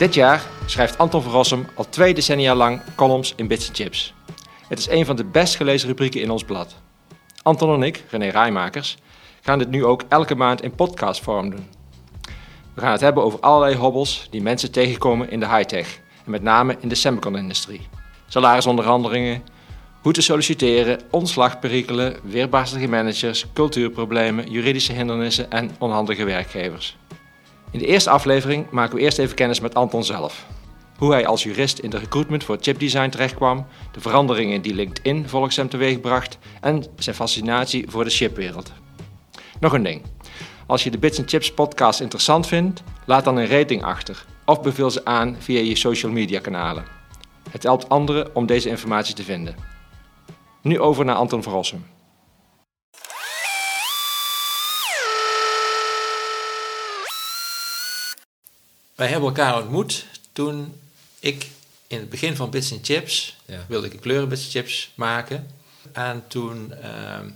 Dit jaar schrijft Anton van al twee decennia lang columns in Bits Chips. Het is een van de best gelezen rubrieken in ons blad. Anton en ik, René Rijmakers, gaan dit nu ook elke maand in podcastvorm doen. We gaan het hebben over allerlei hobbels die mensen tegenkomen in de high-tech en met name in de semicon-industrie. Salarisonderhandelingen, hoe te solliciteren, ontslagperikelen, weerbarstige managers, cultuurproblemen, juridische hindernissen en onhandige werkgevers. In de eerste aflevering maken we eerst even kennis met Anton zelf. Hoe hij als jurist in de recruitment voor chipdesign terechtkwam, de veranderingen die LinkedIn volgens hem teweegbracht en zijn fascinatie voor de chipwereld. Nog een ding. Als je de Bits Chips podcast interessant vindt, laat dan een rating achter of beveel ze aan via je social media kanalen. Het helpt anderen om deze informatie te vinden. Nu over naar Anton Verrossum. Wij hebben elkaar ontmoet toen ik in het begin van Bits Chips Ja. wilde ik kleuren Bits Chips maken. En toen ehm,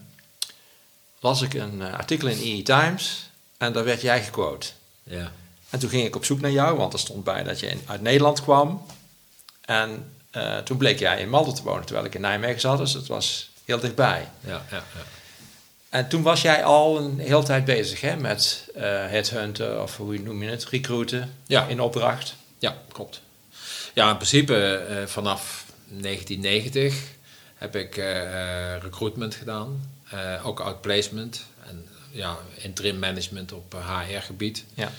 las ik een eh, artikel in EE Times en daar werd jij gequote. Ja. En toen ging ik op zoek naar jou, want er stond bij dat je in- uit Nederland kwam. En eh, toen bleek jij in Malden te wonen, terwijl ik in Nijmegen zat, dus het was heel dichtbij. Ja, ja, ja. En toen was jij al een hele tijd bezig hè, met eh headhunten, of hoe noem je het, recruiten Ja. in opdracht. ja klopt. Ja, in principe eh, vanaf 1990 heb ik eh, recruitment gedaan. Ook outplacement en ja, interim management op HR-gebied. Ja.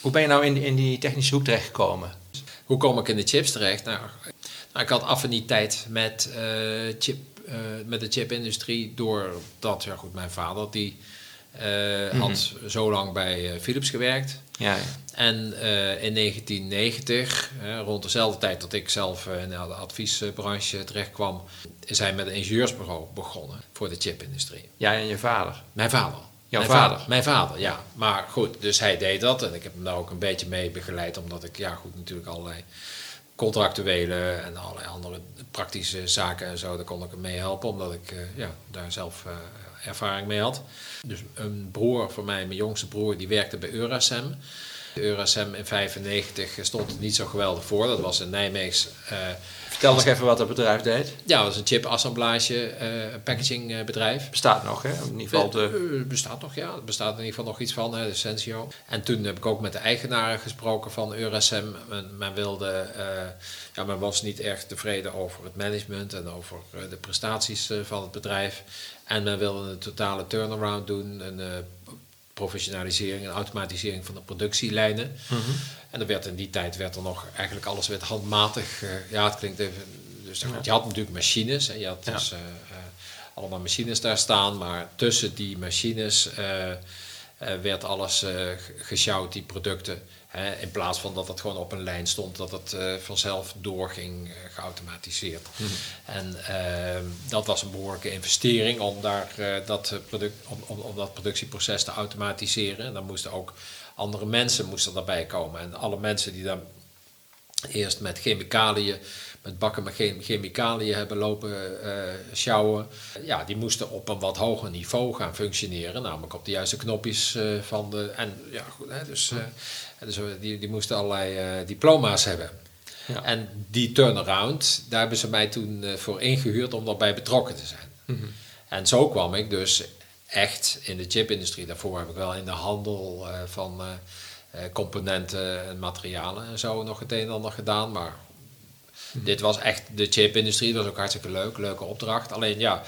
Hoe ben je nou in, die- in die technische hoek terechtgekomen? Hoe kom ik in de chips terecht? Nou, nou ik had affiniteit met, chip, eh, met de chipindustrie doordat, ja goed, mijn vader die eh, had zo lang bij eh, Philips gewerkt. Ja, ja. En in 1990, eh, rond dezelfde tijd dat ik zelf in de adviesbranche terechtkwam, is hij met een ingenieursbureau begonnen voor de chipindustrie. jij en je vader. Mijn vader. Jouw mijn vader? Mijn vader, ja. Maar goed, dus hij deed dat en ik heb hem daar ook een beetje mee begeleid, omdat ik, ja goed, natuurlijk allerlei contractuele en allerlei andere praktische zaken en zo, daar kon ik hem mee helpen, omdat ik eh, ja, daar zelf eh, ervaring mee had. Dus een broer van mij, mijn jongste broer, die werkte bij Eurasem. De Eurasem in 95 stond niet zo geweldig voor. Dat was een Nijmeegs eh, Vertel nog even wat dat bedrijf deed. ja, dat was een chipassemblage eh packaging eh, bedrijf. Bestaat nog, hè? In ieder geval de... Eh, bestaat nog, ja. Er bestaat in ieder geval nog iets van, hè, de Sensio. En toen heb ik ook met de eigenaren gesproken van Eurasem. Men, men wilde, ja, men was niet erg tevreden over het management en over de prestaties van het bedrijf. En men wilde een totale turnaround doen, een professionalisering en automatisering van de productielijnen. En er werd in die tijd werd er nog eigenlijk alles werd handmatig. eh, ja, het klinkt even. Dus je had natuurlijk machines en je had dus eh, eh, allemaal machines daar staan, maar tussen die machines werd alles ge- gesjouwd, die producten. Hè, in plaats van dat het gewoon op een lijn stond, dat het eh, vanzelf doorging, eh, geautomatiseerd. En ehm, dat was een behoorlijke investering om, daar, eh, dat, product, om, om, om dat productieproces te automatiseren. En dan moesten ook andere mensen moesten daarbij komen. En alle mensen die dan eerst met chemicaliën, met bakken met chem- chemicaliën hebben lopen sjouwen. Ja, die moesten op een wat hoger niveau gaan functioneren. Namelijk op de juiste knopjes van de... En ja, goed, hè, dus, dus die, die moesten allerlei eh, diploma's hebben. Ja. En die turnaround, daar hebben ze mij toen eh, voor ingehuurd om daarbij betrokken te zijn. Mhm. En zo kwam ik dus echt in de chipindustrie. Daarvoor heb ik wel in de handel eh, van componenten en materialen en zo nog het een en ander gedaan. Maar dit was echt de chipindustrie. Dat was ook hartstikke leuk, leuke opdracht. Alleen ja,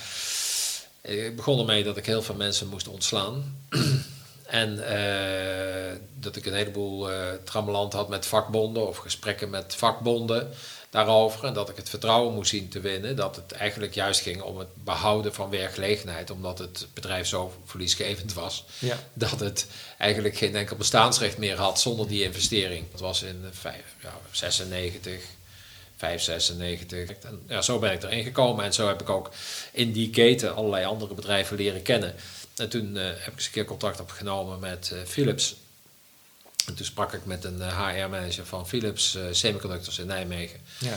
ik begon ermee dat ik heel veel mensen moest ontslaan. En eh, dat ik een heleboel eh trammeland had met vakbonden of gesprekken met vakbonden daarover. En dat ik het vertrouwen moest zien te winnen. Dat het eigenlijk juist ging om het behouden van werkgelegenheid. Omdat het bedrijf zo verliesgevend was. Ja. Dat het eigenlijk geen enkel bestaansrecht meer had zonder die investering. Dat was in eh, vijf, ja, 96, 5, 96. En ja, zo ben ik erin gekomen. En zo heb ik ook in die keten allerlei andere bedrijven leren kennen. En toen eh, heb ik eens een keer contact opgenomen met eh, Philips. En toen sprak ik met een HR-manager van Philips eh, Semiconductors in Nijmegen. Ja.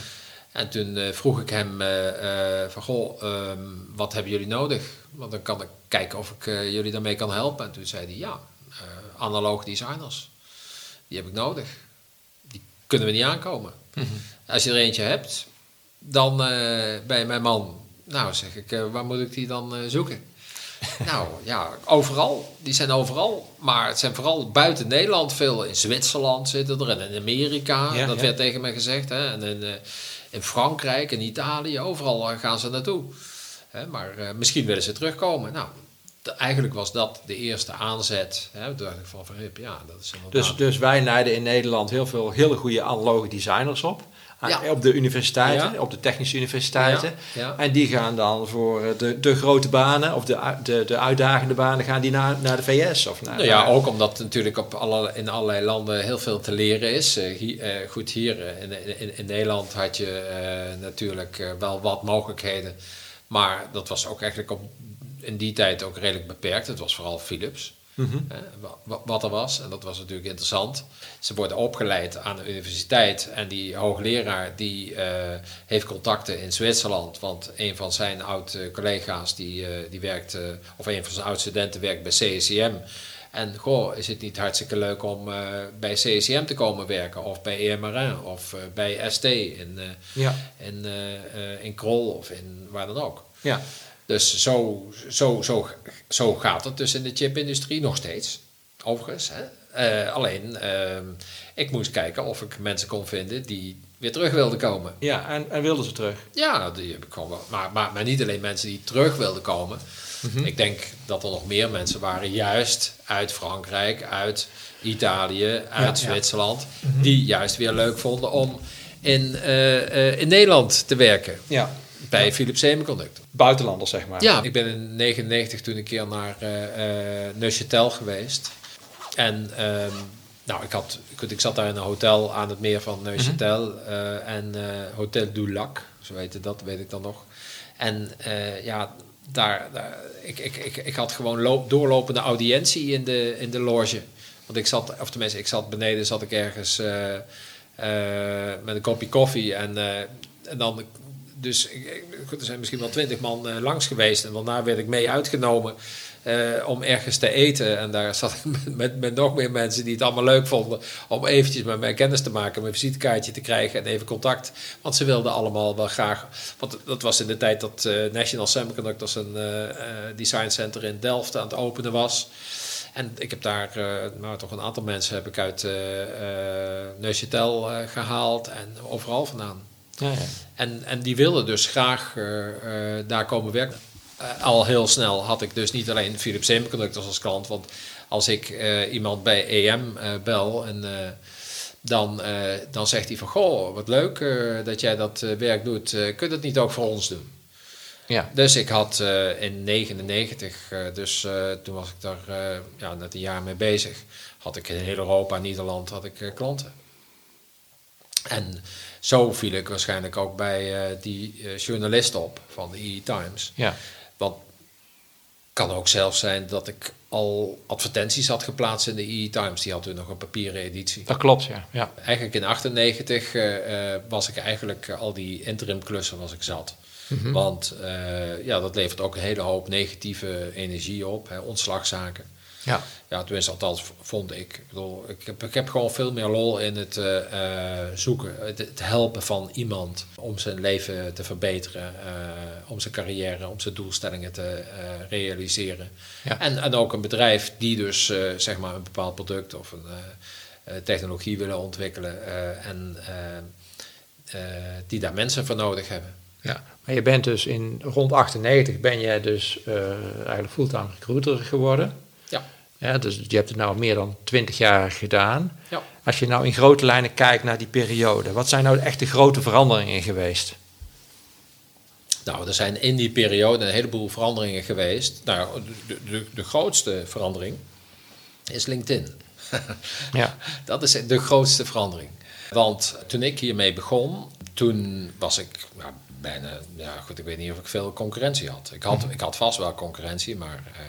En toen eh, vroeg ik hem eh, eh, van, goh, ehm, wat hebben jullie nodig? Want dan kan ik kijken of ik eh, jullie daarmee kan helpen. En toen zei hij, ja, eh, analoog designers. Die heb ik nodig. Die kunnen we niet aankomen. Als je er eentje hebt, dan eh, bij mijn man, nou zeg ik, eh, waar moet ik die dan eh, zoeken? nou ja, overal. Die zijn overal. Maar het zijn vooral buiten Nederland. Veel in Zwitserland zitten er en in Amerika. Ja, dat ja. werd tegen mij gezegd. Hè? En in, eh, in Frankrijk, in Italië, overal eh, gaan ze naartoe. Hè? Maar eh, misschien willen ze terugkomen. Nou, eigenlijk was dat de eerste aanzet. Hè? Toen dacht ik van, ja, dat is inderdaad... Dus, dus wij leiden in Nederland heel veel hele goede analoge designers op. Ah, Ja. Op de universiteiten, Ja. op de technische universiteiten. Ja, ja. En die gaan dan voor eh, de, de grote banen, of de, de, de uitdagende banen, gaan die naar, naar de VS of naar... Nou ja, ook omdat natuurlijk op alle, in allerlei landen heel veel te leren is. Eh, hier- eh, goed, hier in, in, in Nederland had je eh, natuurlijk wel wat mogelijkheden. Maar dat was ook eigenlijk op, in die tijd ook redelijk beperkt. Het was vooral Philips. Mhm. wa- wat er was. En dat was natuurlijk interessant. Ze worden opgeleid aan de universiteit. En die hoogleraar die eh, heeft contacten in Zwitserland. Want een van zijn oud-collega's die, eh, die werkt, eh, of een van zijn oud-studenten werkt bij CSIM. En goh, is het niet hartstikke leuk om eh, bij CSIM te komen werken? Of bij EMRN of eh, bij ST in, eh, Ja, in, eh, eh, in Krol of in waar dan ook. ja. Dus zo, zo, zo, zo gaat het dus in de chipindustrie nog steeds. Overigens. Hè? Eh, alleen, ehm, ik moest kijken of ik mensen kon vinden die weer terug wilden komen. ja en, en wilden ze terug? Ja, die heb ik gewoon wel. Maar, maar, maar niet alleen mensen die terug wilden komen. Ik denk dat er nog meer mensen waren, juist uit Frankrijk, uit Italië, uit Ja, ja. Zwitserland, die juist weer leuk vonden om in, eh, eh, in Nederland te werken. Ja, Bij Philips Semiconductor. buitenlanders zeg maar. Ja, ik ben in 99 toen een keer naar eh eh Neuchâtel geweest. En ehm, nou, ik, had, goed, ik zat daar in een hotel aan het meer van Neuchâtel. eh, en eh, Hotel du Lac, zo heette dat, weet ik dan nog. En eh, ja, daar, daar, ik, ik, ik, ik had gewoon loop, doorlopende audiëntie in de, in de loge. Want ik zat, of tenminste, ik zat beneden, zat ik ergens eh, eh, met een kopje koffie. En, eh, en dan, dus er zijn misschien wel twintig man eh, langs geweest. En daarna werd ik mee uitgenomen eh, om ergens te eten. En daar zat ik met, met, nog meer mensen die het allemaal leuk vonden. Om eventjes met mij kennis te maken, mijn visitekaartje te krijgen en even contact. Want ze wilden allemaal wel graag. Want dat was in de tijd dat eh, National Semiconductors een eh, design center in Delft aan het openen was. En ik heb daar nou, toch een aantal mensen heb ik uit eh, gehaald en overal vandaan. Ja, ja. En, en die wilden dus graag eh, eh, daar komen werken. Eh, al heel snel had ik dus niet alleen Philips Semiconductors als klant. Want als ik iemand bij EM bel en dan, dan zegt hij van... Goh, wat leuk dat jij dat werk doet. Kun je dat niet ook voor ons doen? ja. Dus ik had in 99, eh, dus toen was ik daar ja, net een jaar mee bezig, had ik in heel Europa, Nederland, had ik klanten. En zo viel ik waarschijnlijk ook bij eh, die eh, journalist op van de EE Times. ja. Want kan ook zelfs zijn dat ik al advertenties had geplaatst in de EE Times. Die had toen nog een papieren editie. Dat klopt, ja. ja. Eigenlijk in 98 eh, was ik eigenlijk al die interim klussen was ik zat. Want eh, ja, dat levert ook een hele hoop negatieve energie op, hè, ontslagzaken. Ja, Ja, tenminste, althans vond ik. Ik, bedoel, ik, heb, ik heb gewoon veel meer lol in het eh, eh, zoeken, het, het helpen van iemand om zijn leven te verbeteren, eh, om zijn carrière, om zijn doelstellingen te realiseren. Ja. En, en ook een bedrijf die dus zeg maar een bepaald product of een technologie willen ontwikkelen en die daar mensen voor nodig hebben. ja. Maar je bent dus in rond 98 ben jij dus eigenlijk fulltime recruiter geworden. Ja. Dus je hebt het nou meer dan 20 jaar gedaan. Ja. Als je nou in grote lijnen kijkt naar die periode, wat zijn nou echt de grote veranderingen geweest? Nou, er zijn in die periode een heleboel veranderingen geweest. Nou, de, de, de grootste verandering is LinkedIn. Ja, Dat is de grootste verandering. Want toen ik hiermee begon, toen was ik ja, bijna, ja goed, ik weet niet of ik veel concurrentie had. Ik had, ik had vast wel concurrentie, maar eh,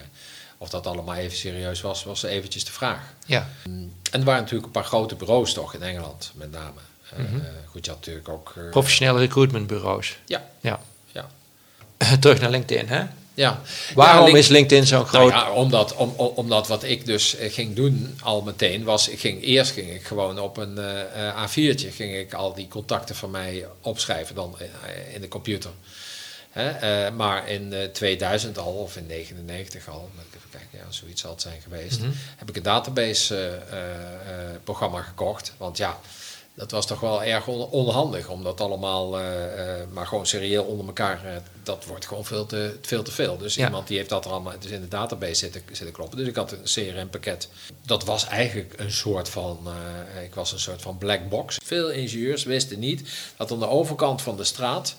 of dat allemaal even serieus was, was eventjes de vraag. ja, En er waren natuurlijk een paar grote bureaus toch in Engeland, met name. Eh, Mhm. eh, goed, je had natuurlijk ook... eh, professionele recruitmentbureaus. ja, Ja. ja. Terug naar LinkedIn, hè? Ja. Waarom Ja, Link- is LinkedIn zo'n Nou groot... ja, omdat, om, om- omdat wat ik dus ging doen al meteen was, ik ging, eerst ging ik gewoon op een eh, A4'tje ging ik al die contacten van mij opschrijven dan in de computer. Hè, eh, maar in eh, 2000 al, of in 99 al, moet ik even kijken, ja, zoiets zal het zijn geweest, Mhm. heb ik een database eh, eh, eh, programma gekocht. Want ja, dat was toch wel erg on- onhandig om dat allemaal eh, eh, maar gewoon serieel onder elkaar. eh, dat wordt gewoon veel te veel. Te veel. Dus Ja. iemand die heeft dat er allemaal dus in de database zitten, zitten kloppen. Dus ik had een CRM-pakket. Dat was eigenlijk een soort van. eh, ik was een soort van black box. Veel ingenieurs wisten niet dat aan de overkant van de straat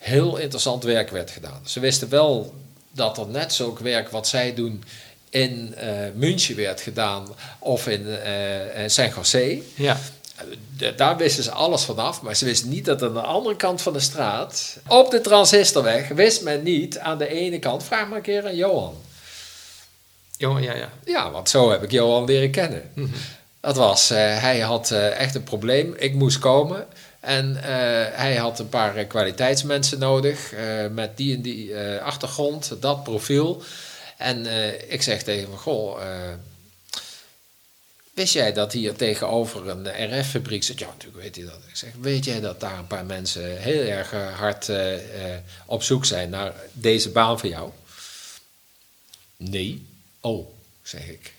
heel interessant werk werd gedaan. Ze wisten wel dat er net zulk werk wat zij doen in eh München werd gedaan of in eh, San Jose. Ja. Daar wisten ze alles vanaf, maar ze wisten niet dat aan de andere kant van de straat, op de transistorweg, wist men niet aan de ene kant. Vraag maar een keer aan Johan. Johan, ja, ja. Ja, want zo heb ik Johan leren kennen. Mhm. Dat was, hij had echt een probleem. Ik moest komen. En eh, hij had een paar eh, kwaliteitsmensen nodig. eh, met die en die achtergrond, dat profiel. En ik zeg tegen hem: Goh, wist jij dat hier tegenover een RF-fabriek zit? Ja, natuurlijk weet hij dat. Ik zeg: Weet jij dat daar een paar mensen heel erg hard op zoek zijn naar deze baan voor jou? Nee. Oh, zeg ik.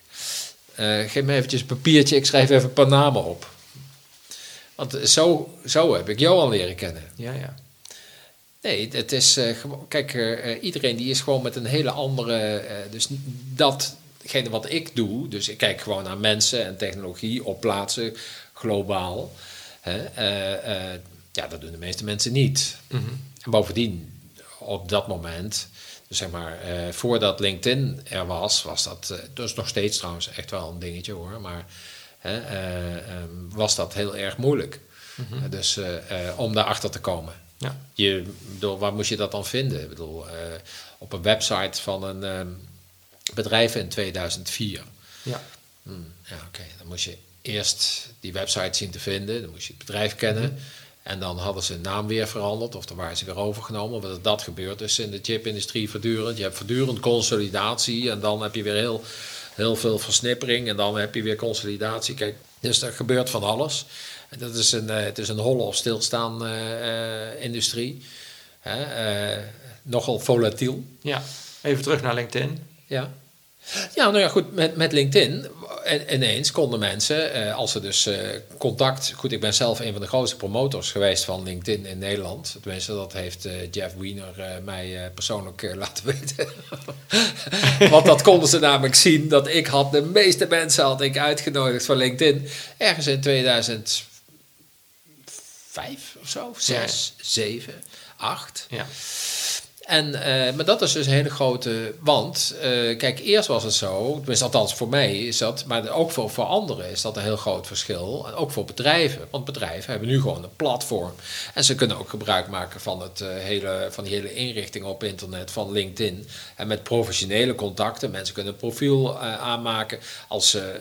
Geef me eventjes een papiertje, ik schrijf even een paar namen op. Want zo, zo heb ik Johan leren kennen. Ja, ja. Nee, het is gewoon, kijk, eh, eh, iedereen die is gewoon met een hele andere, eh, dus datgene wat ik doe, dus ik kijk gewoon naar mensen en technologie op plaatsen, globaal. Hè, ja, dat doen de meeste mensen niet. Mhm. En bovendien, op dat moment, dus zeg maar, voordat LinkedIn er was, was dat, dat is nog steeds trouwens echt wel een dingetje hoor, maar hè, eh, ehm, was dat heel erg moeilijk. Mhm. Eh, dus eh, om daarachter te komen. Ja. Je, bedoel, waar moest je dat dan vinden? Ik bedoel, op een website van een ehm, bedrijf in 2004. Ja. Hmm, ja, oké. Dan moest je eerst die website zien te vinden. Dan moest je het bedrijf kennen. En dan hadden ze hun naam weer veranderd. Of dan waren ze weer overgenomen. Want dat gebeurt dus in de chipindustrie voortdurend. Je hebt voortdurend consolidatie. En dan heb je weer heel, heel veel versnippering. En dan heb je weer consolidatie. Kijk, dus er gebeurt van alles. En dat is een, eh, het is een holle of stilstaan eh, eh, industrie. Hè? nogal volatiel. ja. Even terug naar LinkedIn. Ja. Ja, nou ja, goed, met, met LinkedIn en, ineens konden mensen, eh, als ze dus eh, contact... Goed, ik ben zelf een van de grootste promotors geweest van LinkedIn in Nederland. Tenminste, dat heeft eh, Jeff Wiener mij persoonlijk laten weten. Want dat konden ze namelijk zien, dat ik had de meeste mensen had ik uitgenodigd voor LinkedIn. Ergens in 2005 of zo, 6, 7, 8. Ja. En, eh, maar dat is dus een hele grote. Want, eh, kijk, eerst was het zo, tenminste, althans voor mij is dat, maar ook voor, voor anderen is dat een heel groot verschil. En ook voor bedrijven. Want bedrijven hebben nu gewoon een platform. En ze kunnen ook gebruik maken van, het, eh, hele, van die hele inrichting op internet, van LinkedIn. En met professionele contacten. Mensen kunnen een profiel aanmaken. Als ze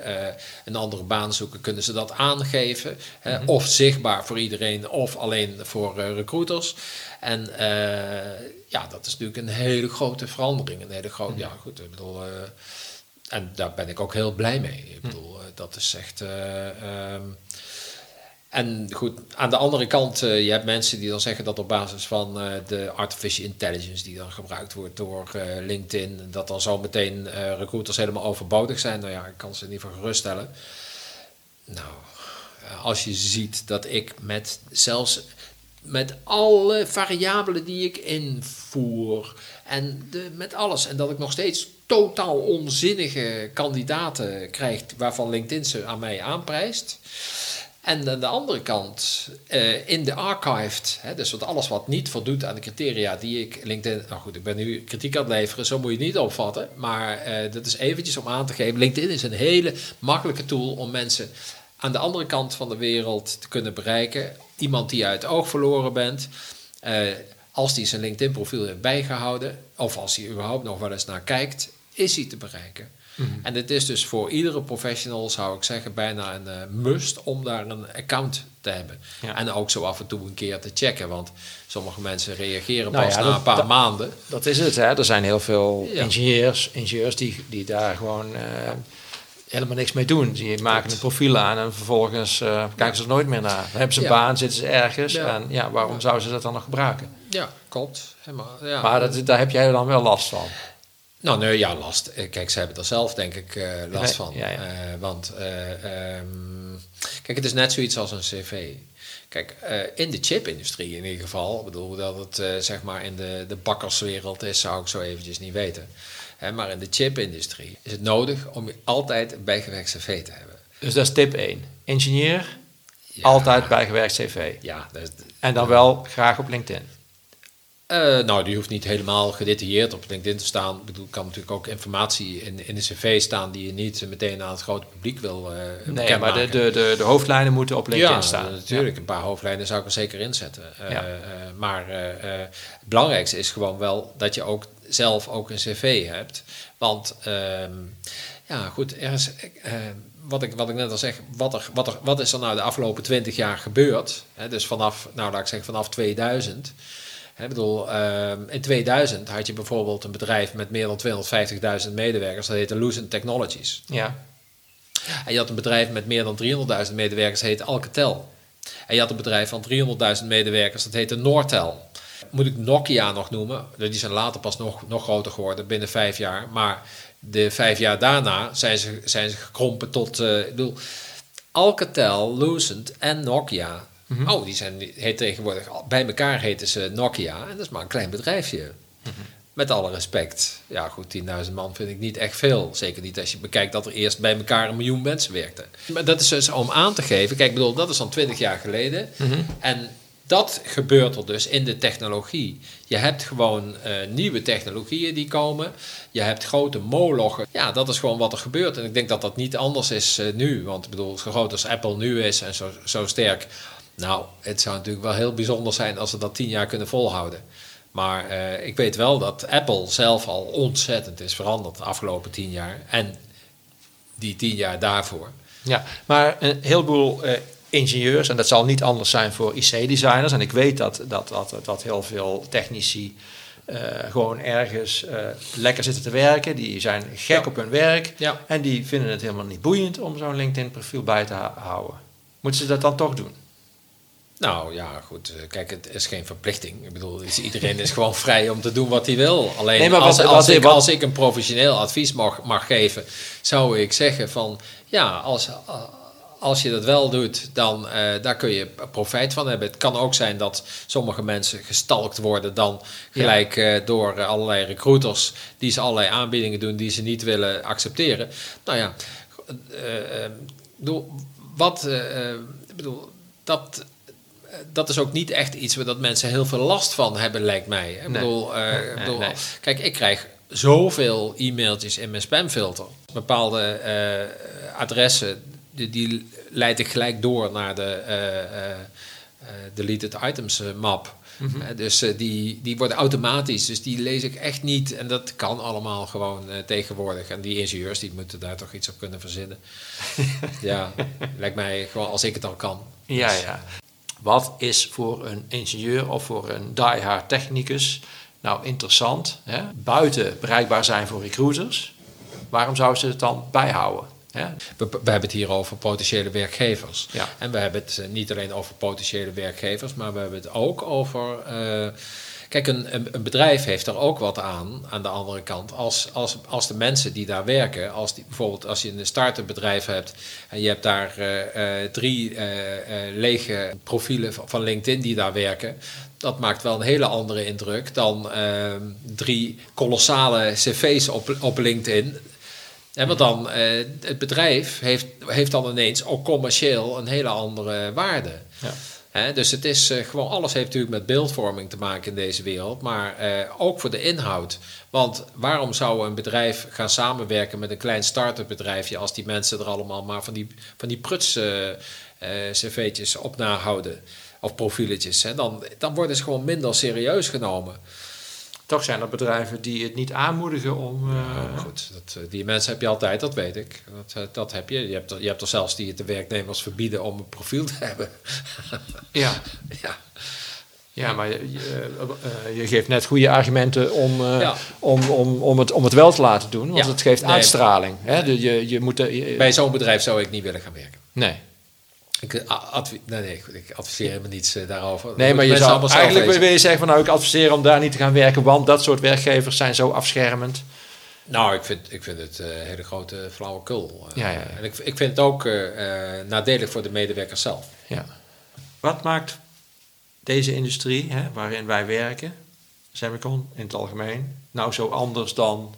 een andere baan zoeken, kunnen ze dat aangeven. hè, Of zichtbaar voor iedereen, of alleen voor recruiters. En eh, ja, dat is natuurlijk een hele grote verandering. Een hele grote, ja goed, ik bedoel... eh, en daar ben ik ook heel blij mee. Ik bedoel, eh, dat is echt... eh, ehm, en goed, aan de andere kant, eh, je hebt mensen die dan zeggen dat op basis van de artificial intelligence die dan gebruikt wordt door eh, LinkedIn, dat dan zo meteen recruiters helemaal overbodig zijn. Nou ja, ik kan ze in ieder geval geruststellen. Nou, als je ziet dat ik met zelfs met alle variabelen die ik invoer en de, met alles en dat ik nog steeds totaal onzinnige kandidaten krijg waarvan LinkedIn ze aan mij aanprijst. En aan de andere kant, eh, in de archived, hè, dus wat alles wat niet voldoet aan de criteria die ik LinkedIn. Nou goed, ik ben nu kritiek aan het leveren, zo moet je het niet opvatten. Maar eh, dat is eventjes om aan te geven. LinkedIn is een hele makkelijke tool om mensen aan de andere kant van de wereld te kunnen bereiken. Iemand die je uit het oog verloren bent. eh, als die zijn LinkedIn-profiel heeft bijgehouden, of als hij überhaupt nog wel eens naar kijkt, is hij te bereiken. En het is dus voor iedere professional, zou ik zeggen, bijna een eh, must om daar een account te hebben. Ja. En ook zo af en toe een keer te checken, want sommige mensen reageren Nou pas ja, na dat- een paar dat- maanden. Dat is het, hè. Er zijn heel veel Ja. ingenieurs, ingenieurs die, die daar gewoon eh, helemaal niks mee doen. Die maken een profiel aan en vervolgens eh, kijken ze er nooit meer naar. Dan hebben ze een Ja. baan, zitten ze ergens. Ja. En ja, waarom zouden ze dat dan nog gebruiken? Ja, klopt. Helemaal. Maar dat, daar heb jij dan wel last van. Nou, nee, ja, last. Kijk, ze hebben er zelf denk ik eh, last van. Eh, want, eh, ehm, kijk, het is net zoiets als een cv. Kijk, in de chipindustrie in ieder geval, ik bedoel dat het zeg maar in de, de bakkerswereld is, zou ik zo eventjes niet weten. Maar in de chipindustrie is het nodig om je altijd bijgewerkt cv te hebben. Dus dat is tip 1. Ingenieur, Ja. altijd bijgewerkt cv. Ja, dat is, En dan wel graag op LinkedIn. Eh, nou, die hoeft niet helemaal gedetailleerd op LinkedIn te staan. Ik bedoel, kan natuurlijk ook informatie in, in de cv staan die je niet meteen aan het grote publiek wil eh Nee, maar de, de, de, de hoofdlijnen moeten op LinkedIn ja, staan. natuurlijk. Een paar hoofdlijnen zou ik er zeker inzetten. Eh, Ja. maar het belangrijkste is gewoon wel dat je ook zelf ook een cv hebt. Want ehm, ja, goed, er is, eh, wat, ik, wat ik net al zeg, wat, er, wat, er, wat is er nou de afgelopen twintig jaar gebeurd? Hè, dus vanaf, nou laat ik zeggen, vanaf 2000. Hè, ik bedoel, ehm, in 2000 had je bijvoorbeeld een bedrijf met meer dan 250.000 medewerkers, dat heette Lucent Technologies. Ja. En je had een bedrijf met meer dan 300.000 medewerkers, dat heette Alcatel. En je had een bedrijf van 300.000 medewerkers, dat heette Nortel. Moet ik Nokia nog noemen? Die zijn later pas nog, nog groter geworden, binnen vijf jaar. Maar de vijf jaar daarna zijn ze, zijn ze gekrompen tot... eh, ik bedoel, Alcatel, Lucent en Nokia... Oh, die zijn heet tegenwoordig... Bij elkaar heten ze Nokia. En dat is maar een klein bedrijfje. Met alle respect. Ja, goed, 10.000 man vind ik niet echt veel. Zeker niet als je bekijkt dat er eerst bij elkaar een miljoen mensen werkten. Maar dat is dus om aan te geven. Kijk, ik bedoel, dat is dan 20 jaar geleden. En dat gebeurt er dus in de technologie. Je hebt gewoon eh, nieuwe technologieën die komen. Je hebt grote molochen. Ja, dat is gewoon wat er gebeurt. En ik denk dat dat niet anders is eh, nu. Want ik bedoel, zo groot als Apple nu is en zo, zo sterk. Nou, het zou natuurlijk wel heel bijzonder zijn als ze dat tien jaar kunnen volhouden. Maar eh, ik weet wel dat Apple zelf al ontzettend is veranderd de afgelopen tien jaar. En die tien jaar daarvoor. Ja, maar een heleboel ingenieurs, en dat zal niet anders zijn voor IC-designers. En ik weet dat, dat, dat, dat heel veel technici eh, gewoon ergens eh, lekker zitten te werken. Die zijn gek Ja. op hun werk. Ja. En die vinden het helemaal niet boeiend om zo'n LinkedIn-profiel bij te hou- houden. Moeten ze dat dan toch doen? Nou ja, goed. eh, Kijk, het is geen verplichting. Ik bedoel, iedereen is gewoon vrij om te doen wat hij wil. Alleen Nee, maar als, wat- als, wat- ik, als ik een professioneel advies mag, mag geven, zou ik zeggen van ja, als, als je dat wel doet, dan eh, daar kun je profijt van hebben. Het kan ook zijn dat sommige mensen gestalkt worden dan gelijk eh, door eh, allerlei recruiters die ze allerlei aanbiedingen doen die ze niet willen accepteren. Nou ja, bedoel, wat, bedoel, dat, dat is ook niet echt iets waar dat mensen heel veel last van hebben, lijkt mij. Ik Nee. bedoel, ik Nee, bedoel, nee. kijk, ik krijg zoveel e-mailtjes in mijn spamfilter. Bepaalde adressen, die, die leid ik gelijk door naar de eh, eh, eh, deleted items map. Mhm. Dus die, die worden automatisch, dus die lees ik echt niet. En dat kan allemaal gewoon tegenwoordig. En die ingenieurs die moeten daar toch iets op kunnen verzinnen. ja, lijkt mij gewoon als ik het al kan. Ja, Dus- ja. Wat is voor een ingenieur of voor een diehard technicus nou interessant? Hè? Buiten bereikbaar zijn voor recruiters. Waarom zouden ze het dan bijhouden? Hè? We, we hebben het hier over potentiële werkgevers. Ja. En we hebben het eh, niet alleen over potentiële werkgevers, maar we hebben het ook over. eh, kijk, een, een, bedrijf heeft er ook wat aan, aan de andere kant. Als, als, als de mensen die daar werken, als die, bijvoorbeeld als je een start-up bedrijf hebt en je hebt daar eh, drie lege profielen van, LinkedIn die daar werken. Dat maakt wel een hele andere indruk dan eh, drie kolossale cv's op, op LinkedIn. En want dan, eh, het bedrijf heeft, heeft dan ineens ook commercieel een hele andere waarde. Ja. Dus het is eh, gewoon, alles heeft natuurlijk met beeldvorming te maken in deze wereld, maar eh, ook voor de inhoud. Want waarom zou een bedrijf gaan samenwerken met een klein start-up bedrijfje als die mensen er allemaal maar van die, van die pruts eh, cv'tjes op nahouden? Of profieletjes. Hè? Dan, dan worden ze gewoon minder serieus genomen. Toch zijn er bedrijven die het niet aanmoedigen om... eh, Ja, goed, dat, eh, die mensen heb je altijd, dat weet ik. Dat, eh, dat heb je. Je hebt, er, je hebt er zelfs die het de werknemers verbieden om een profiel te hebben. ja. ja. ja, maar je, je, je geeft net goede argumenten om, Ja. om, om, om, het, om het wel te laten doen. Want Ja. het geeft Nee. uitstraling. Hè? De- je, je moet je- Bij zo'n bedrijf zou ik niet willen gaan werken. nee. Ik, eh, advi- nee, nee, ik adviseer helemaal niets eh, daarover. Nee, maar je zou eigenlijk wil je zeggen van nou ik adviseer om daar niet te gaan werken, want dat soort werkgevers zijn zo afschermend. Nou, ik vind, ik vind het een hele grote flauwekul. Eh, Ja, ja, ja. En ik, ik vind het ook eh, eh, nadelig voor de medewerkers zelf. Ja. Wat maakt deze industrie, hè, waarin wij werken, Semicon in het algemeen, nou zo anders dan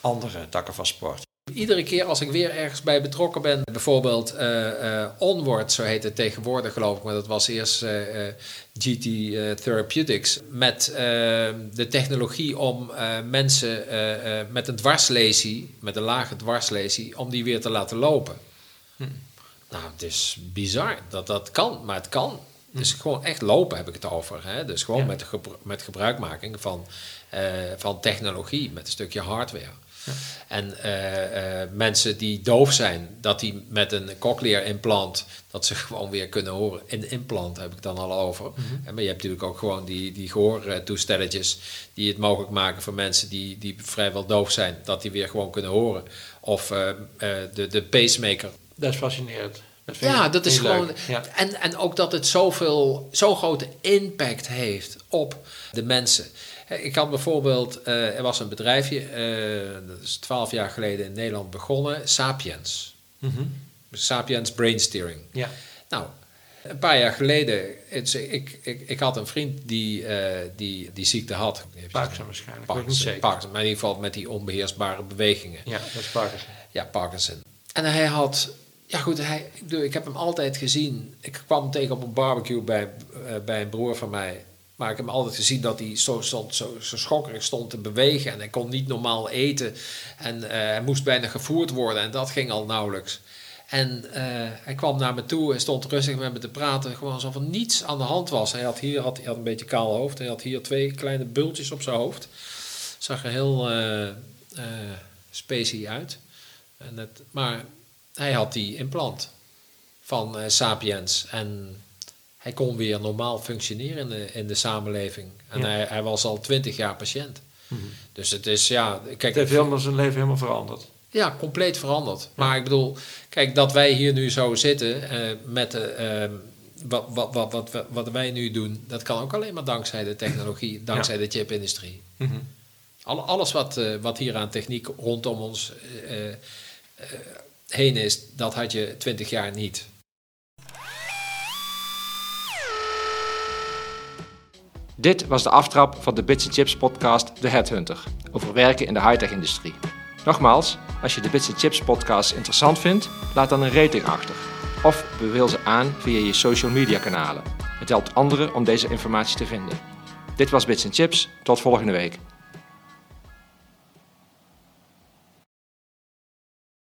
andere takken van sport? Iedere keer als ik weer ergens bij betrokken ben, bijvoorbeeld eh, eh, Onward, zo heet het tegenwoordig geloof ik, maar dat was eerst eh, GT Therapeutics, met eh, de technologie om mensen met een dwarslesie, met een lage dwarslesie, om die weer te laten lopen. Nou, het is bizar dat dat kan, maar het kan. Dus gewoon echt lopen heb ik het over. Hè? Dus gewoon Ja. met, gebru- met gebruikmaking van, van technologie, met een stukje hardware. En eh, eh, mensen die doof zijn, dat die met een cochlear implant, dat ze gewoon weer kunnen horen. Een implant heb ik dan al over. En Maar je hebt natuurlijk ook gewoon die, die gehoortoestelletjes die het mogelijk maken voor mensen die, die vrijwel doof zijn, dat die weer gewoon kunnen horen. Of eh, de, de pacemaker, Dat is fascinerend. Dat ja, dat is gewoon. Ja. En, en ook dat het zoveel, zo'n grote impact heeft op de mensen. Ik had bijvoorbeeld, eh, er was een bedrijfje, eh, dat is twaalf jaar geleden in Nederland begonnen, Sapiens. Mhm. Sapiens Brain Steering. ja. Nou, een paar jaar geleden, het ik, ik, ik had een vriend die, eh, die die ziekte had. Parkinson waarschijnlijk. niet Parkinson, zeker. Parkinson, maar in ieder geval met die onbeheersbare bewegingen. Ja, dat is Parkinson. Ja, Parkinson. En hij had, ja goed, hij, ik, heb hem altijd gezien. Ik kwam hem tegen op een barbecue bij, bij een broer van mij. Maar ik heb altijd gezien dat hij zo, stond, zo, zo schokkerig stond te bewegen. En hij kon niet normaal eten. En eh, hij moest bijna gevoerd worden. En dat ging al nauwelijks. En eh, hij kwam naar me toe en stond rustig met me te praten. Gewoon alsof er niets aan de hand was. Hij had hier had, hij had een beetje kaal hoofd. Hij had hier twee kleine bultjes op zijn hoofd. Zag er heel eh eh, specie uit. En het, maar hij had die implant van Sapiens. En hij kon weer normaal functioneren in de, in de samenleving. En Ja. hij, hij was al twintig jaar patiënt. Mhm. Dus het is, ja, kijk, Het heeft helemaal zijn leven helemaal veranderd. ja, compleet veranderd. Maar ik bedoel, kijk, dat wij hier nu zo zitten eh, met de, ehm, wat, wat, wat, wat, wat, wij nu doen, dat kan ook alleen maar dankzij de technologie, dankzij de chipindustrie. Mhm. Alle, alles wat, eh, wat hier aan techniek rondom ons eh, eh, heen is, dat had je twintig jaar niet. Dit was de aftrap van de Bits Chips podcast The Headhunter over werken in de high-tech industrie. Nogmaals, als je de Bits Chips podcast interessant vindt, laat dan een rating achter. Of beveel ze aan via je social media kanalen. Het helpt anderen om deze informatie te vinden. Dit was Bits Chips, tot volgende week.